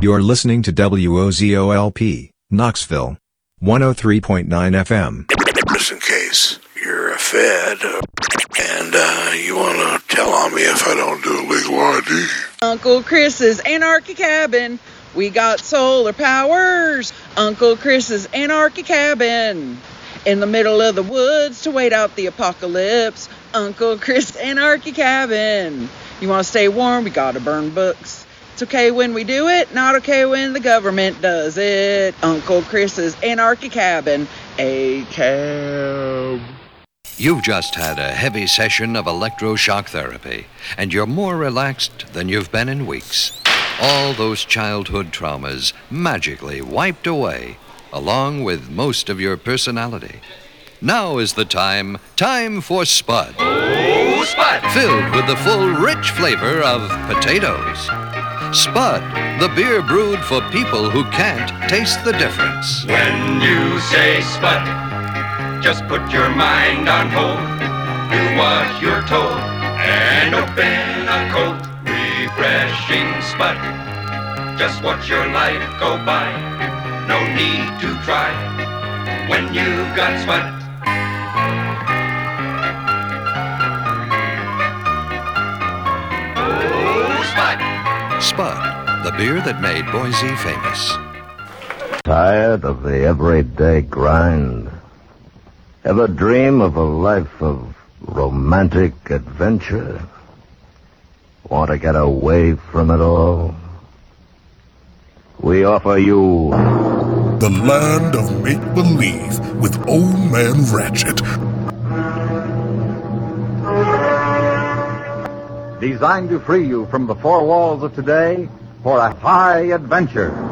You're listening to WOZOLP, Knoxville. 103.9 FM. Just in case you're a Fed uh, and uh, you want to tell on me if I don't do a legal ID. Uncle Chris's Anarchy Cabin. We got solar powers. Uncle Chris's Anarchy Cabin. In the middle of the woods to wait out the apocalypse. Uncle Chris's Anarchy Cabin. You want to stay warm? We gotta burn books. It's okay when we do it, not okay when the government does it. Uncle Chris's Anarchy Cabin. A cab. You've just had a heavy session of electroshock therapy, and you're more relaxed than you've been in weeks. All those childhood traumas magically wiped away, along with most of your personality. Now is the time, time for Spud. Oh, Spud! Filled with the full, rich flavor of potatoes. Spud, the beer brewed for people who can't taste the difference. When you say Spud, just put your mind on hold. Do what you're told and open a cold, refreshing Spud. Just watch your life go by. No need to try when you've got Spud. Spud! Spud, the beer that made Boise famous. Tired of the everyday grind? Ever dream of a life of romantic adventure? Want to get away from it all? We offer you The land of make believe with Old Man Ratchet. Designed to free you from the four walls of today for a high adventure.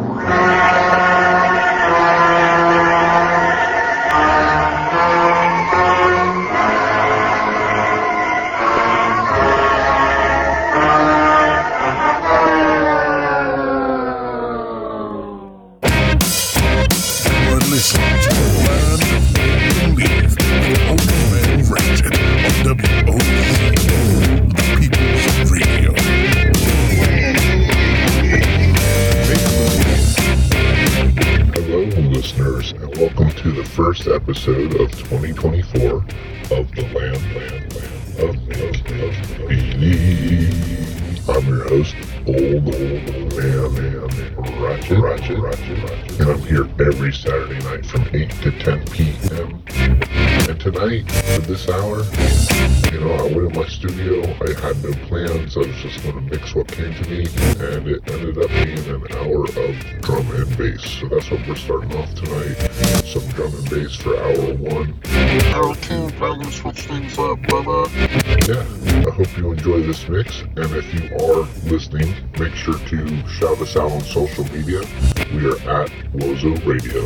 What came to me, and it ended up being an hour of drum and bass. So that's what we're starting off tonight. Some drum and bass for hour one. Hour two, probably switch things up, brother. Yeah, I hope you enjoy this mix, and if you are listening, make sure to shout us out on social media. We are at Wozo Radio.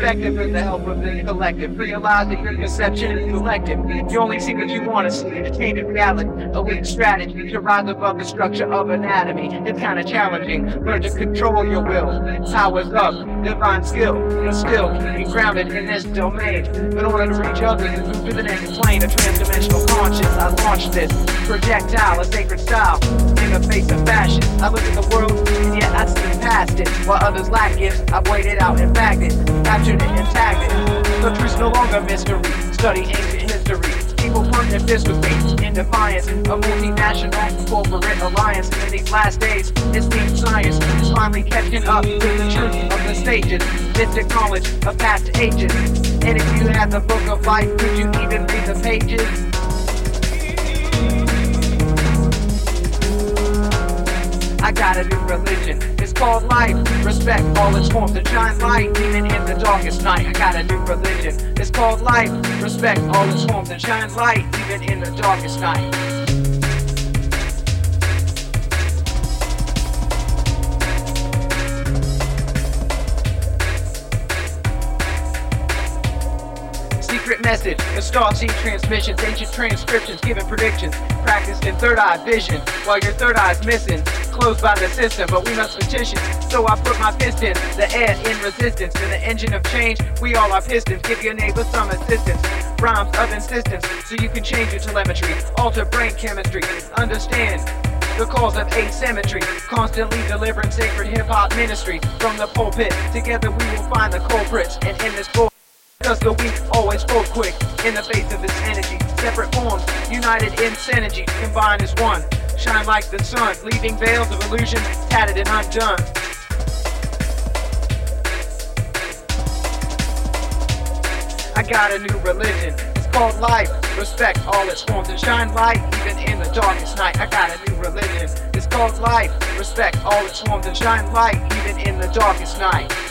Perspective with the help of the collective. Realize that your perception is collective. You only see what you want to see. Tainted reality, a weak strategy to rise above the structure of anatomy. It's kind of challenging. Learn to control your will. Powers up, divine skill. But still, be grounded in this domain. In order to reach others, it's a physical plane, a transdimensional conscience. I launched this projectile, a sacred style. In the face of fashion, I look at the world, and yet I see past it. While others lack gifts, I've waited out and bagged it, captured it and tagged it. The truth's no longer mystery. Study ancient history. People burn their fists with me in defiance of multinational corporate alliance. In these last days, it's deep science is finally catching up with the truth of the stages. Mystic knowledge of past ages. And if you had the book of life, could you even read the pages? I got a new religion. It's called life. Respect all its forms and shine light even in the darkest night. I got a new religion. It's called life. Respect all its forms and shine light even in the darkest night. Message, star seed transmissions, ancient transcriptions, giving predictions, practiced in third eye vision, while your third eye's missing, closed by the system, but we must petition. So I put my fist in, the air in resistance, in the engine of change, we all are pistons, give your neighbor some assistance, rhymes of insistence, so you can change your telemetry, alter brain chemistry, understand the cause of asymmetry. Constantly delivering sacred hip hop ministry from the pulpit. Together we will find the culprits, and end this book. Cause the weak always fall quick in the face of this energy. Separate forms, united in synergy, combined as one. Shine like the sun, leaving veils of illusion tattered and undone. I got a new religion. It's called life. Respect all its forms and shine light even in the darkest night. I got a new religion. It's called life. Respect all its forms and shine light even in the darkest night.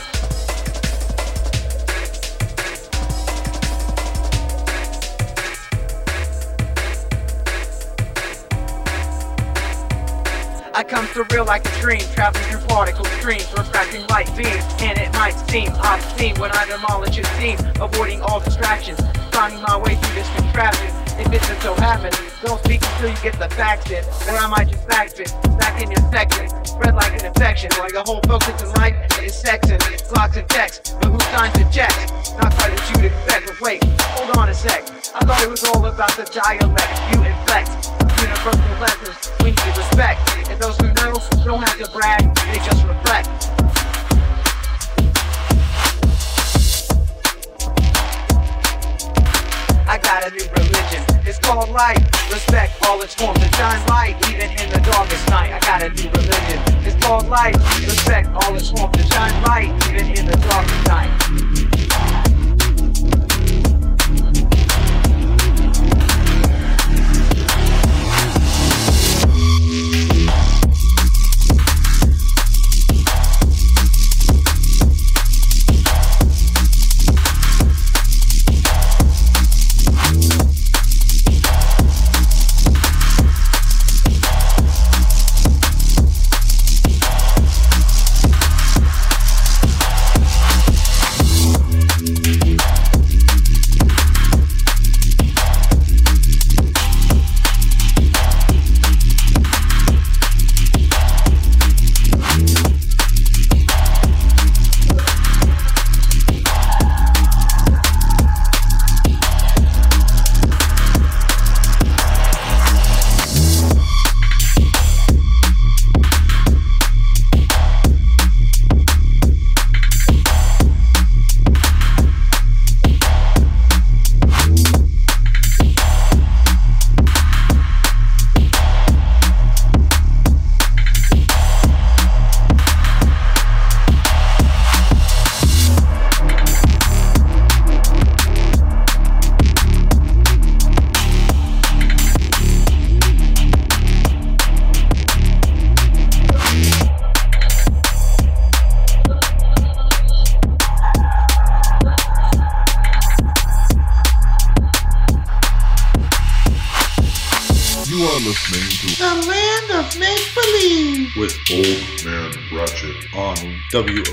I come surreal like a dream, traveling through particle streams, refracting light beams, and it might seem obscene when I demolish your scene, avoiding all distractions, finding my way through this contraption. If it just so happens, don't speak until you get the facts in, or I might just backspin, back in your section, spread like an infection, while your whole focus in life is sexing, clocks and texts, but who signs the checks? Not quite what you'd expect, but wait, hold on a sec. I thought it was all about the dialect you inflect. Universal lessons we need respect. And those who know don't have to brag, they just reflect. I got a new religion. It's called life. Respect all its forms and shine light even in the darkest night. I got a new religion. It's called life. Respect all its forms and shine light even in the darkest night. On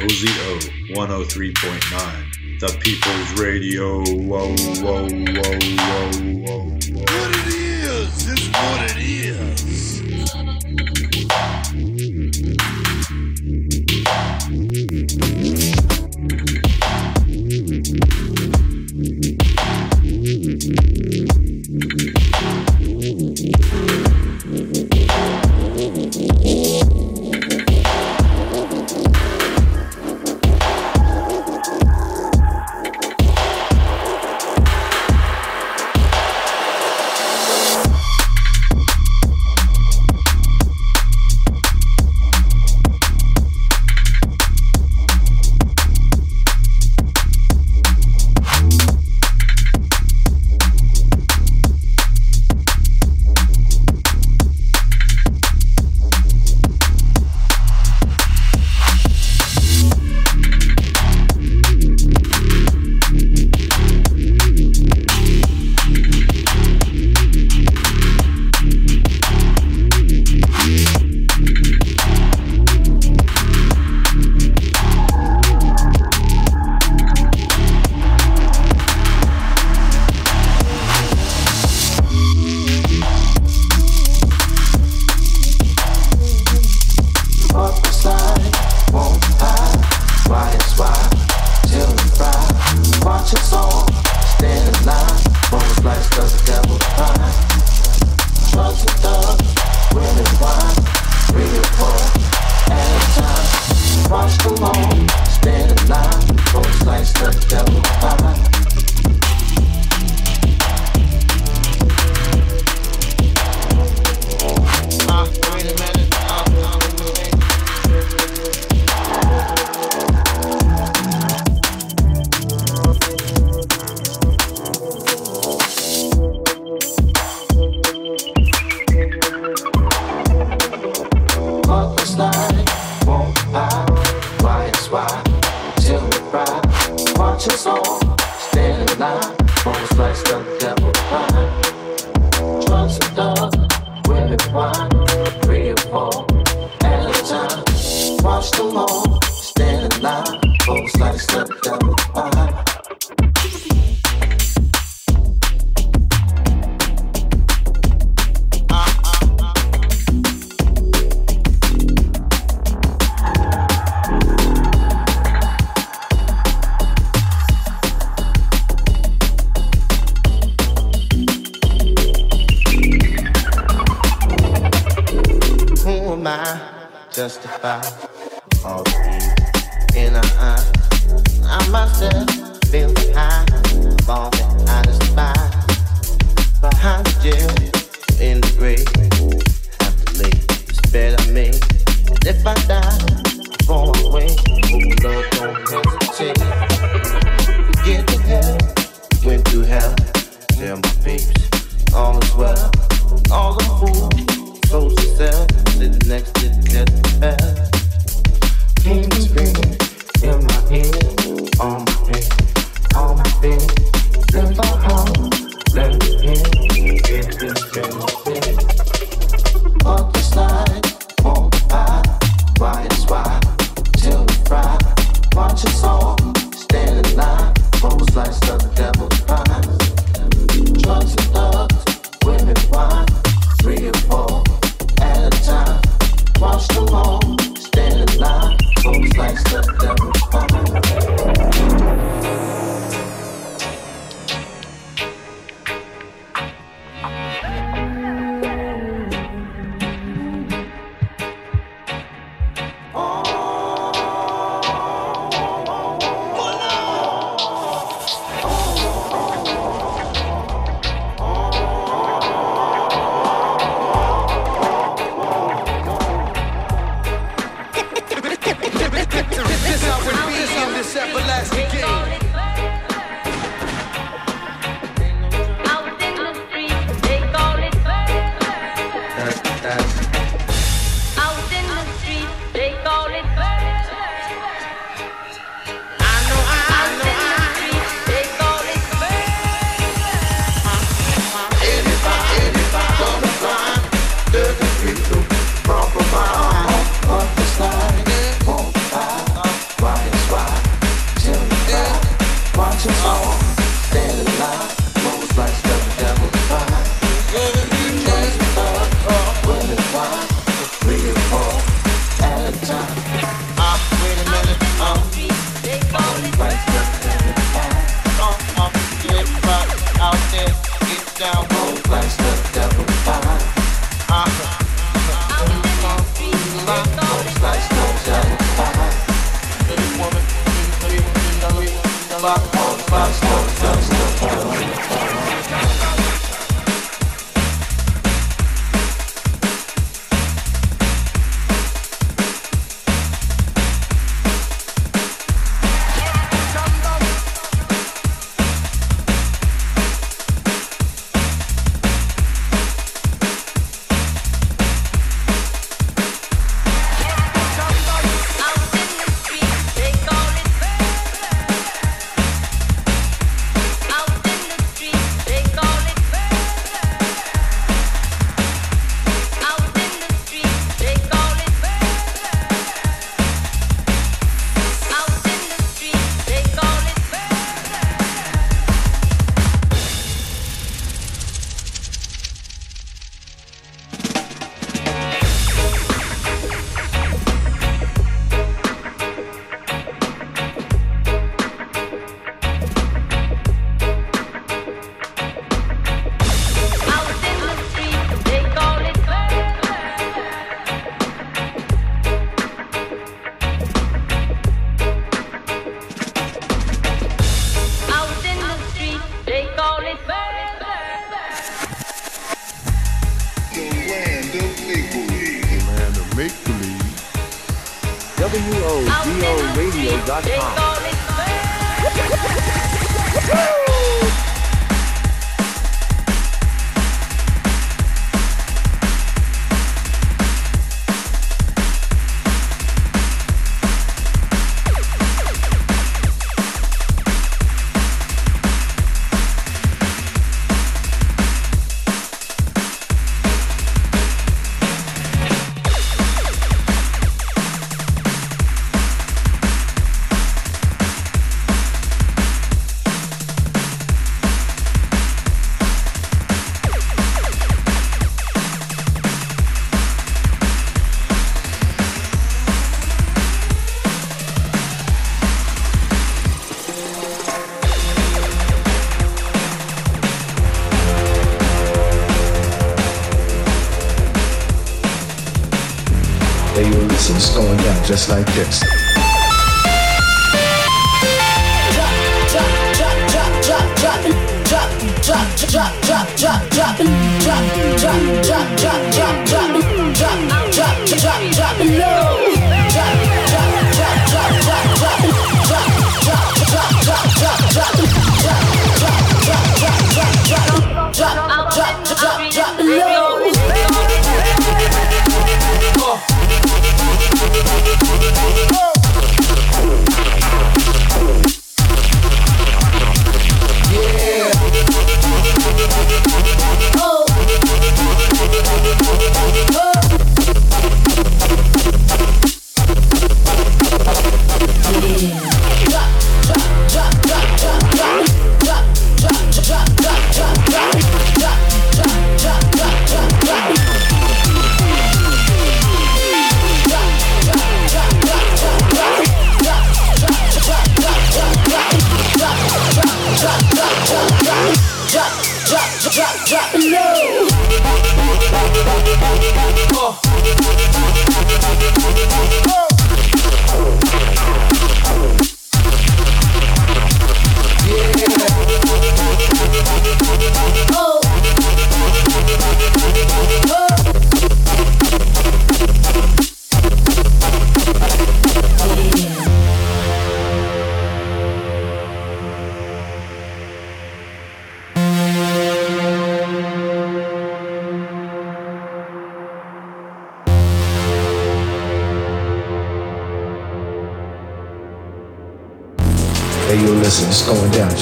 just like this.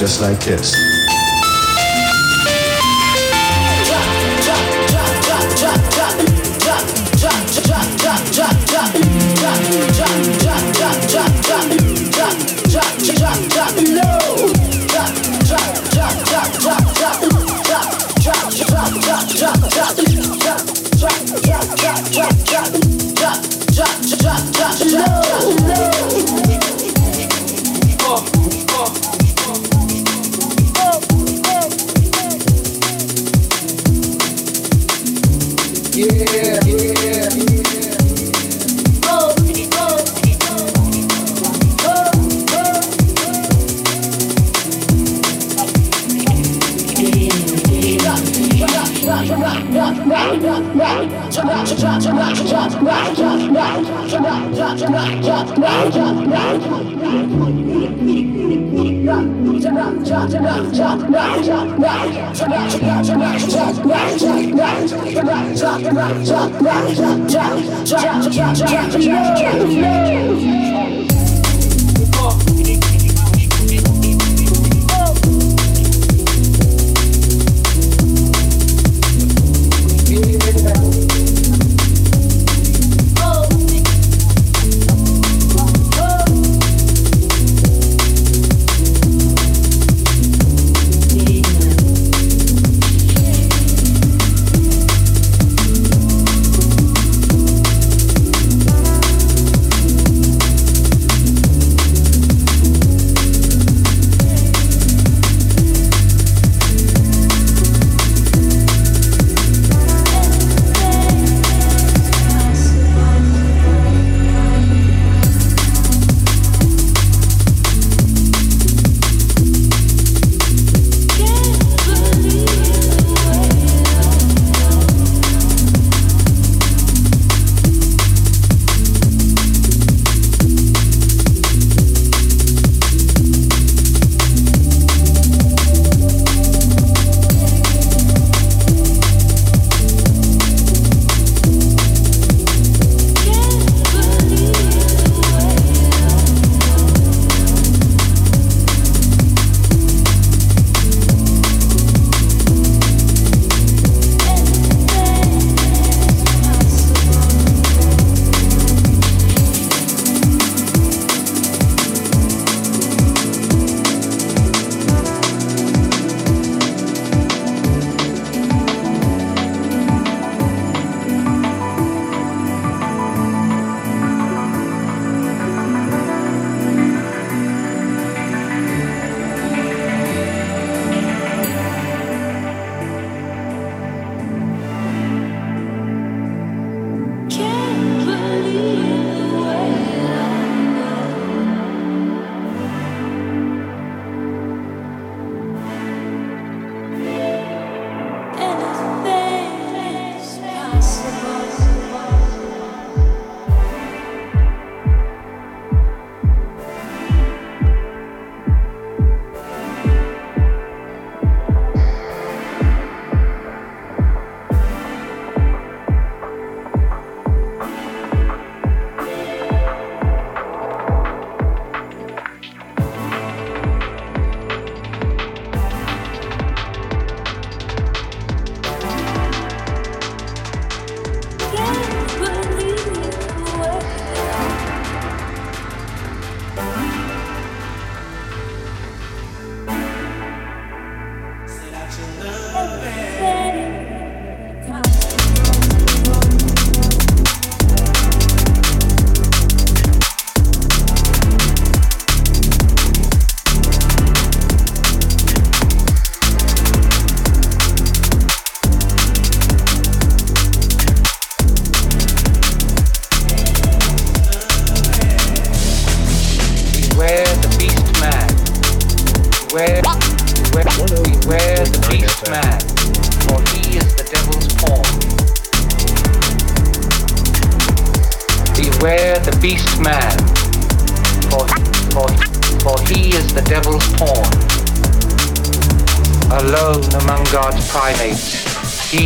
Just like this.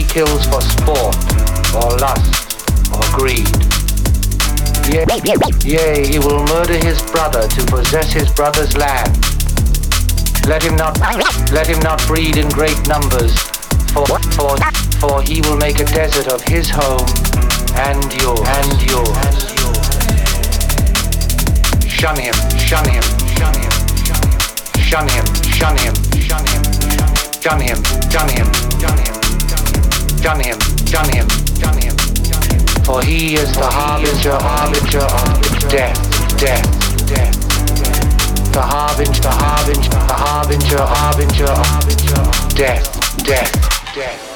Kills for sport, or lust, or greed. Yea, he will murder his brother to possess his brother's land. Let him not, let him not breed in great numbers, for, for, for he will make a desert of his home and yours, and yours. Shun him, shun him, shun him, shun him, shun him, shun him, shun him, shun him, shun him, shun him, shun him, shun him. For he is the harbinger, harbinger of death, death, death. The harbinger, the harbinger, the harbinger, harbinger, harbinger of death, death, death.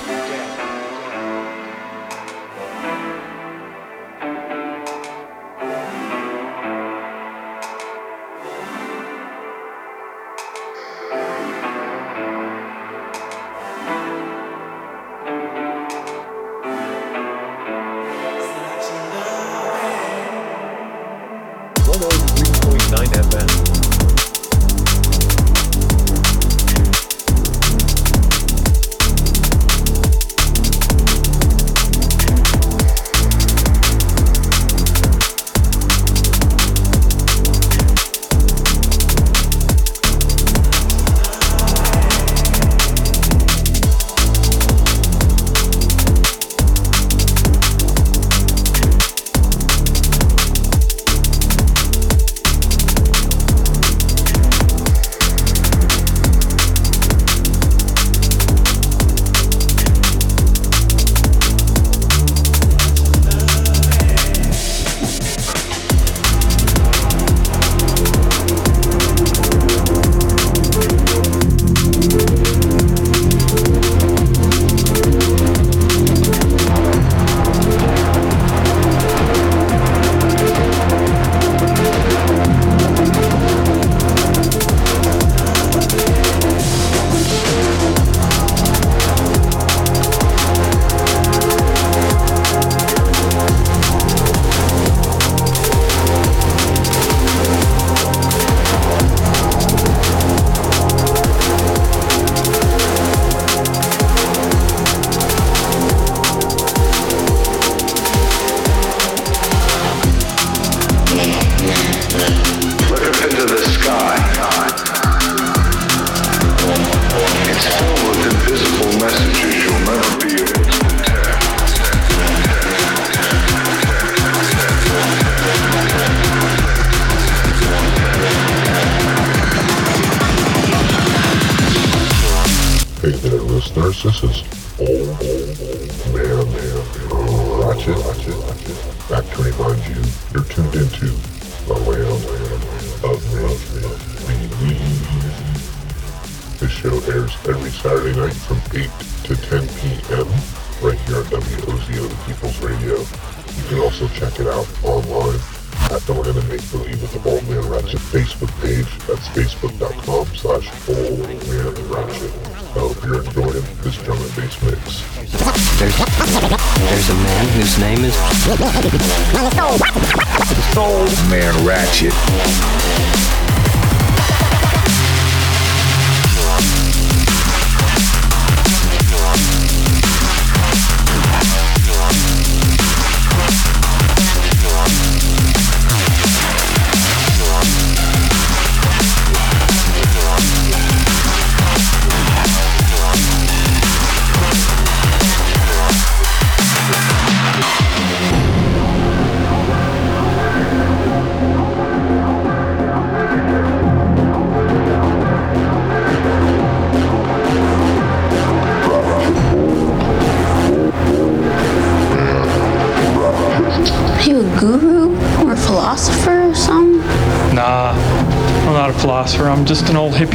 This is Old Man Ratchet. Back to remind you, you're tuned into the land of make This show airs every Saturday night from 8 to 10 p.m. right here on WOZO, the People's Radio. You can also check it out online name is Soul Man Ratchet.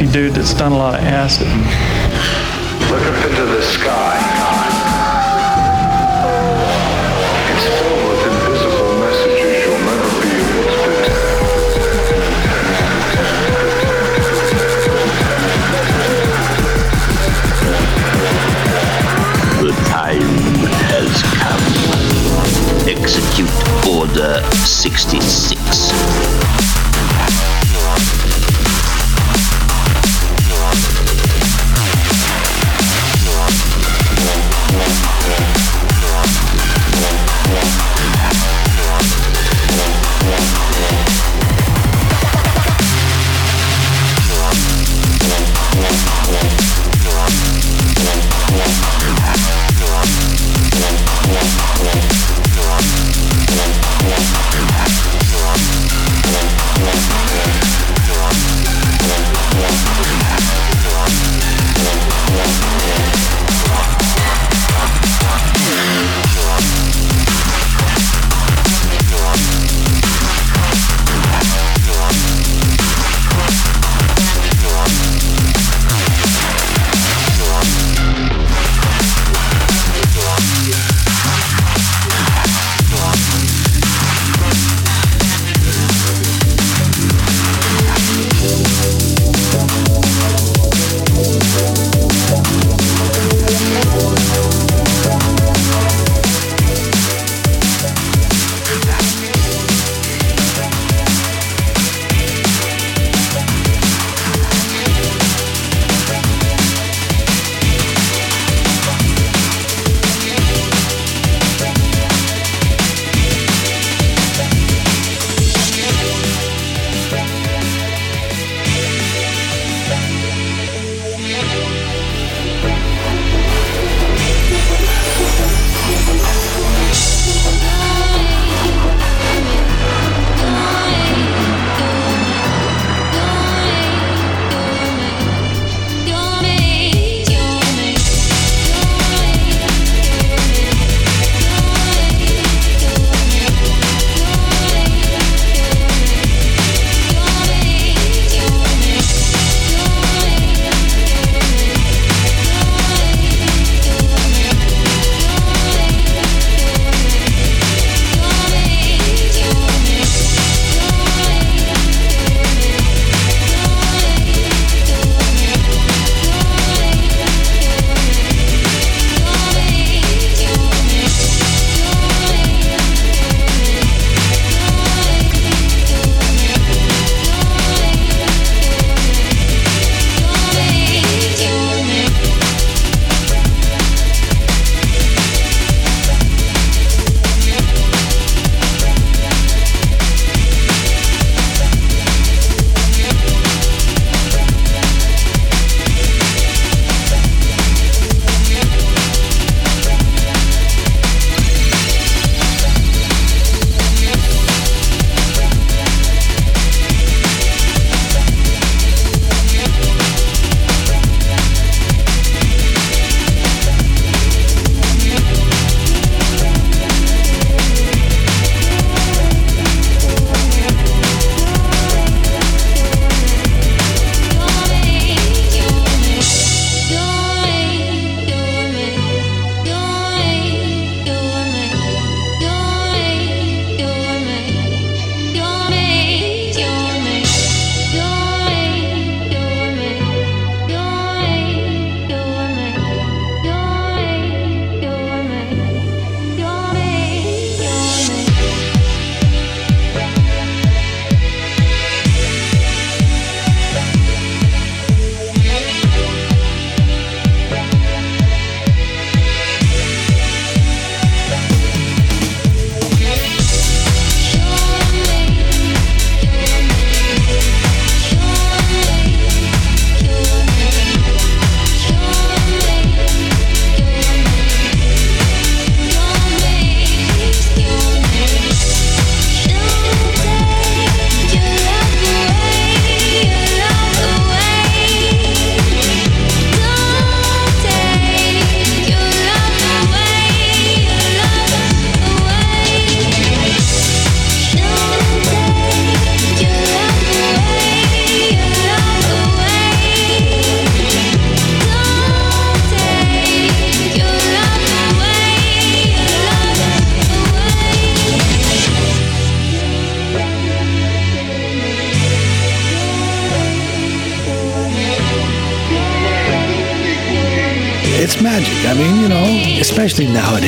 Dude that's done a lot of acid.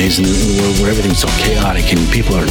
days in the, in the world where everything's so chaotic and people are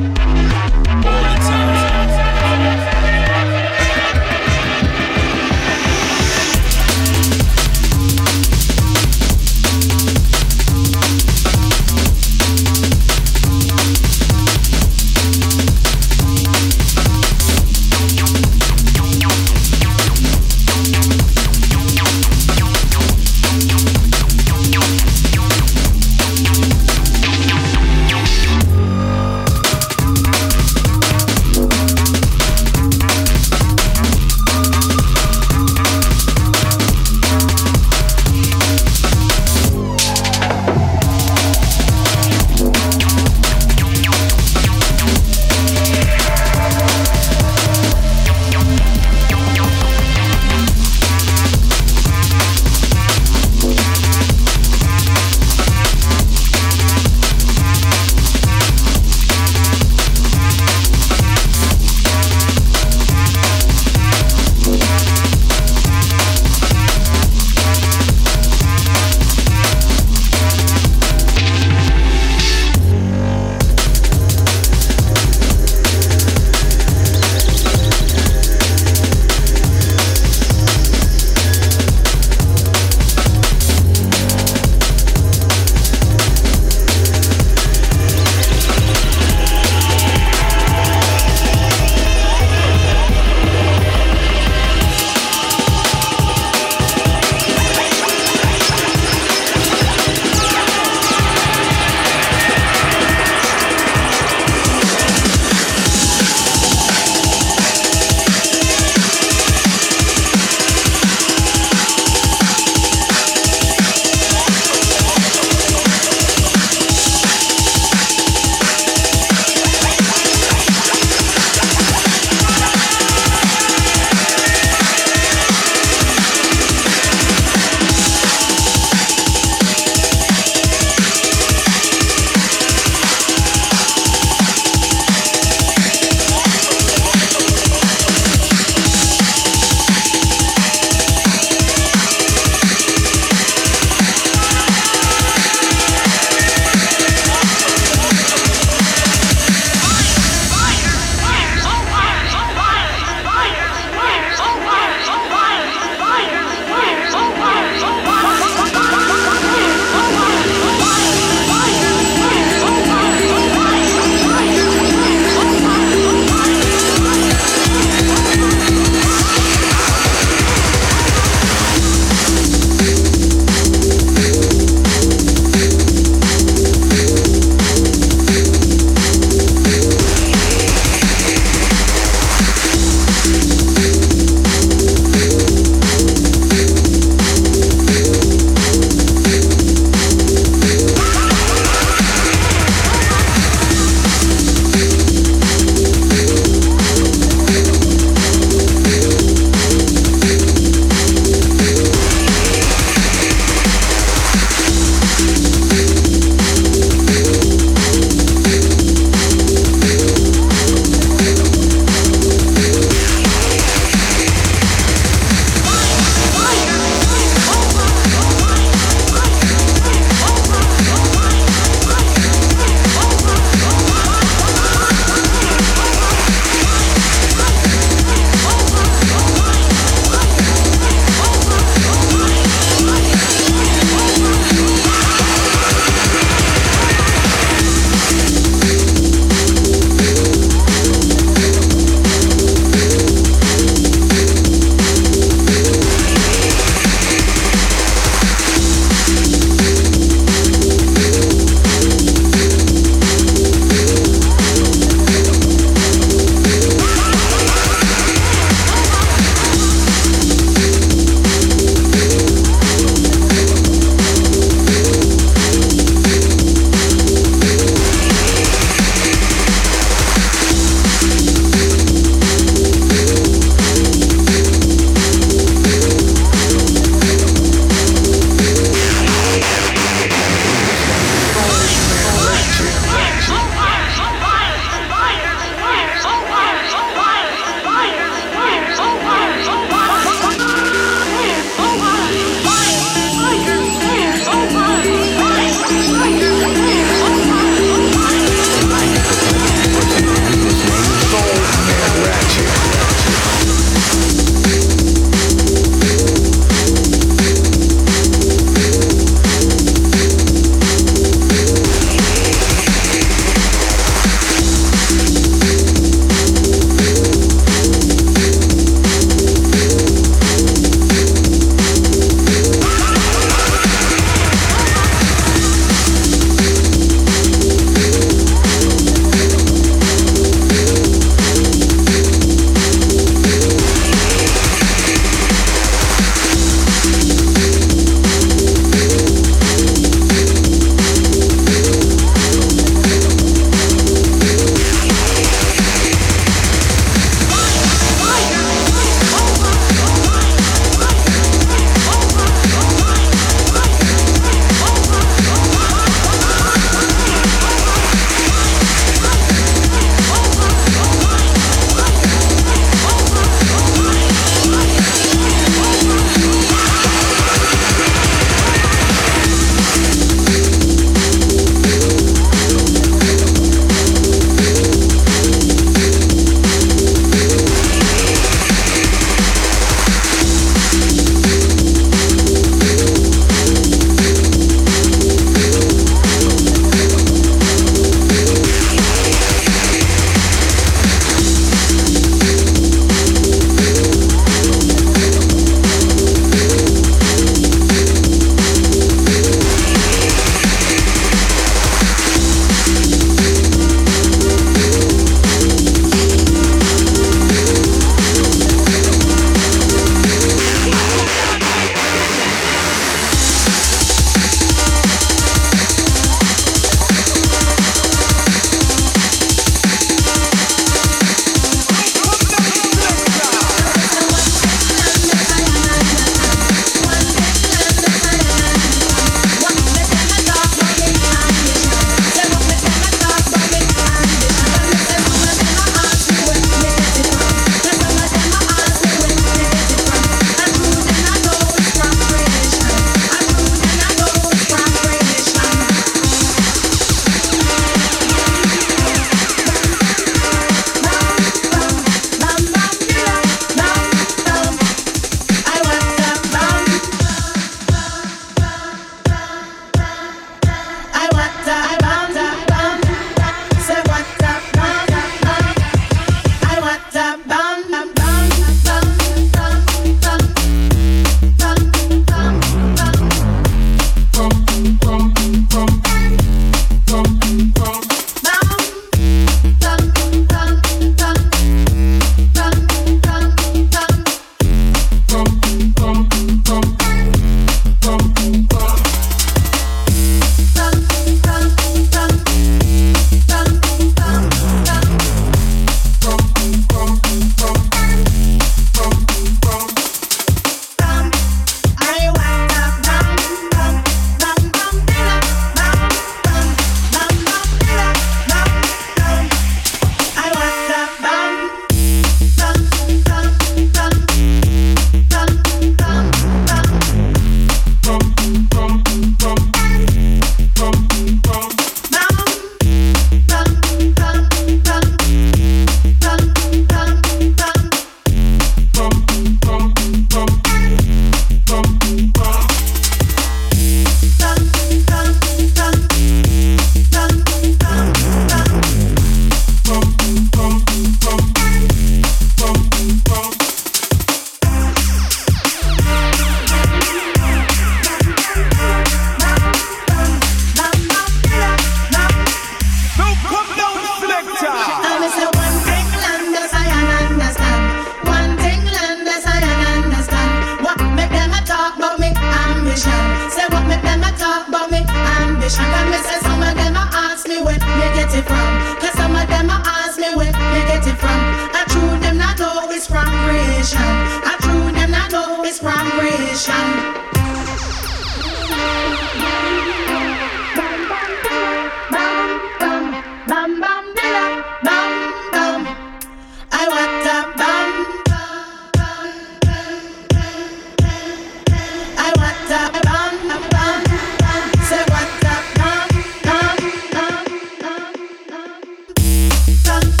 dum,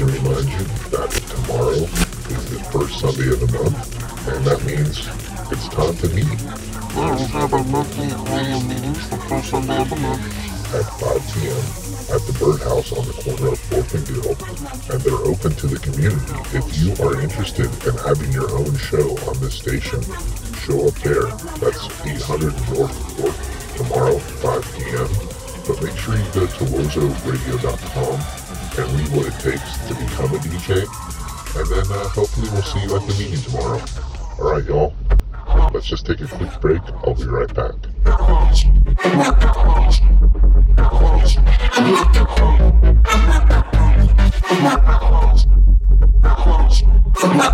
to remind you that tomorrow is the first Sunday of the month, and that means it's time to meet. Yeah, we have our monthly annual meetings the first Sunday of the month. At 5 p.m at the Birdhouse on the corner of 4th and Gill, and they're open to the community. If you are interested in having your own show on this station, show up there. That's 800 North 4th tomorrow, 5 p.m. But make sure you go to wozoradio.com and read what it takes to become a DJ. And then uh, hopefully we'll see you at the meeting tomorrow. All right, y'all. Let's just take a quick break. I'll be right back.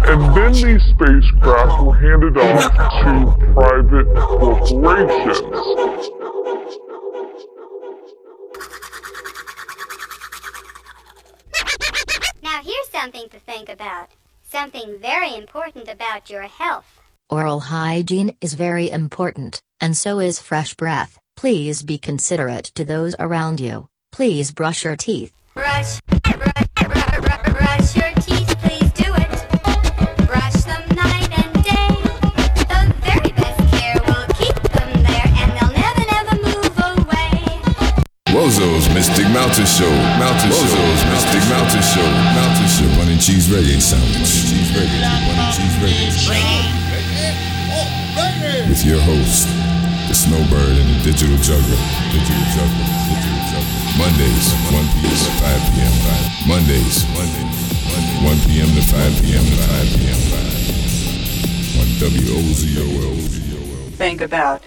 And then these spacecraft were handed off to private corporations. Here's something to think about. Something very important about your health. Oral hygiene is very important, and so is fresh breath. Please be considerate to those around you. Please brush your teeth. Brush, brush, brush, brush, your Wozo's Mystic Mountain Show. Mountain Wozo's Mystic Mountain Show. Mountain Show. Bun and cheese reggae sandwich. Cheese reggae. Bun and cheese reggae. With your host, the Snowbird and the Digital Juggler. Digital Juggler. Digital Juggler. Mondays, 1 p.m. to 5 p.m. Mondays, Monday, 1 p.m. to 5 p.m. to 5 p.m. On WOZO. Think about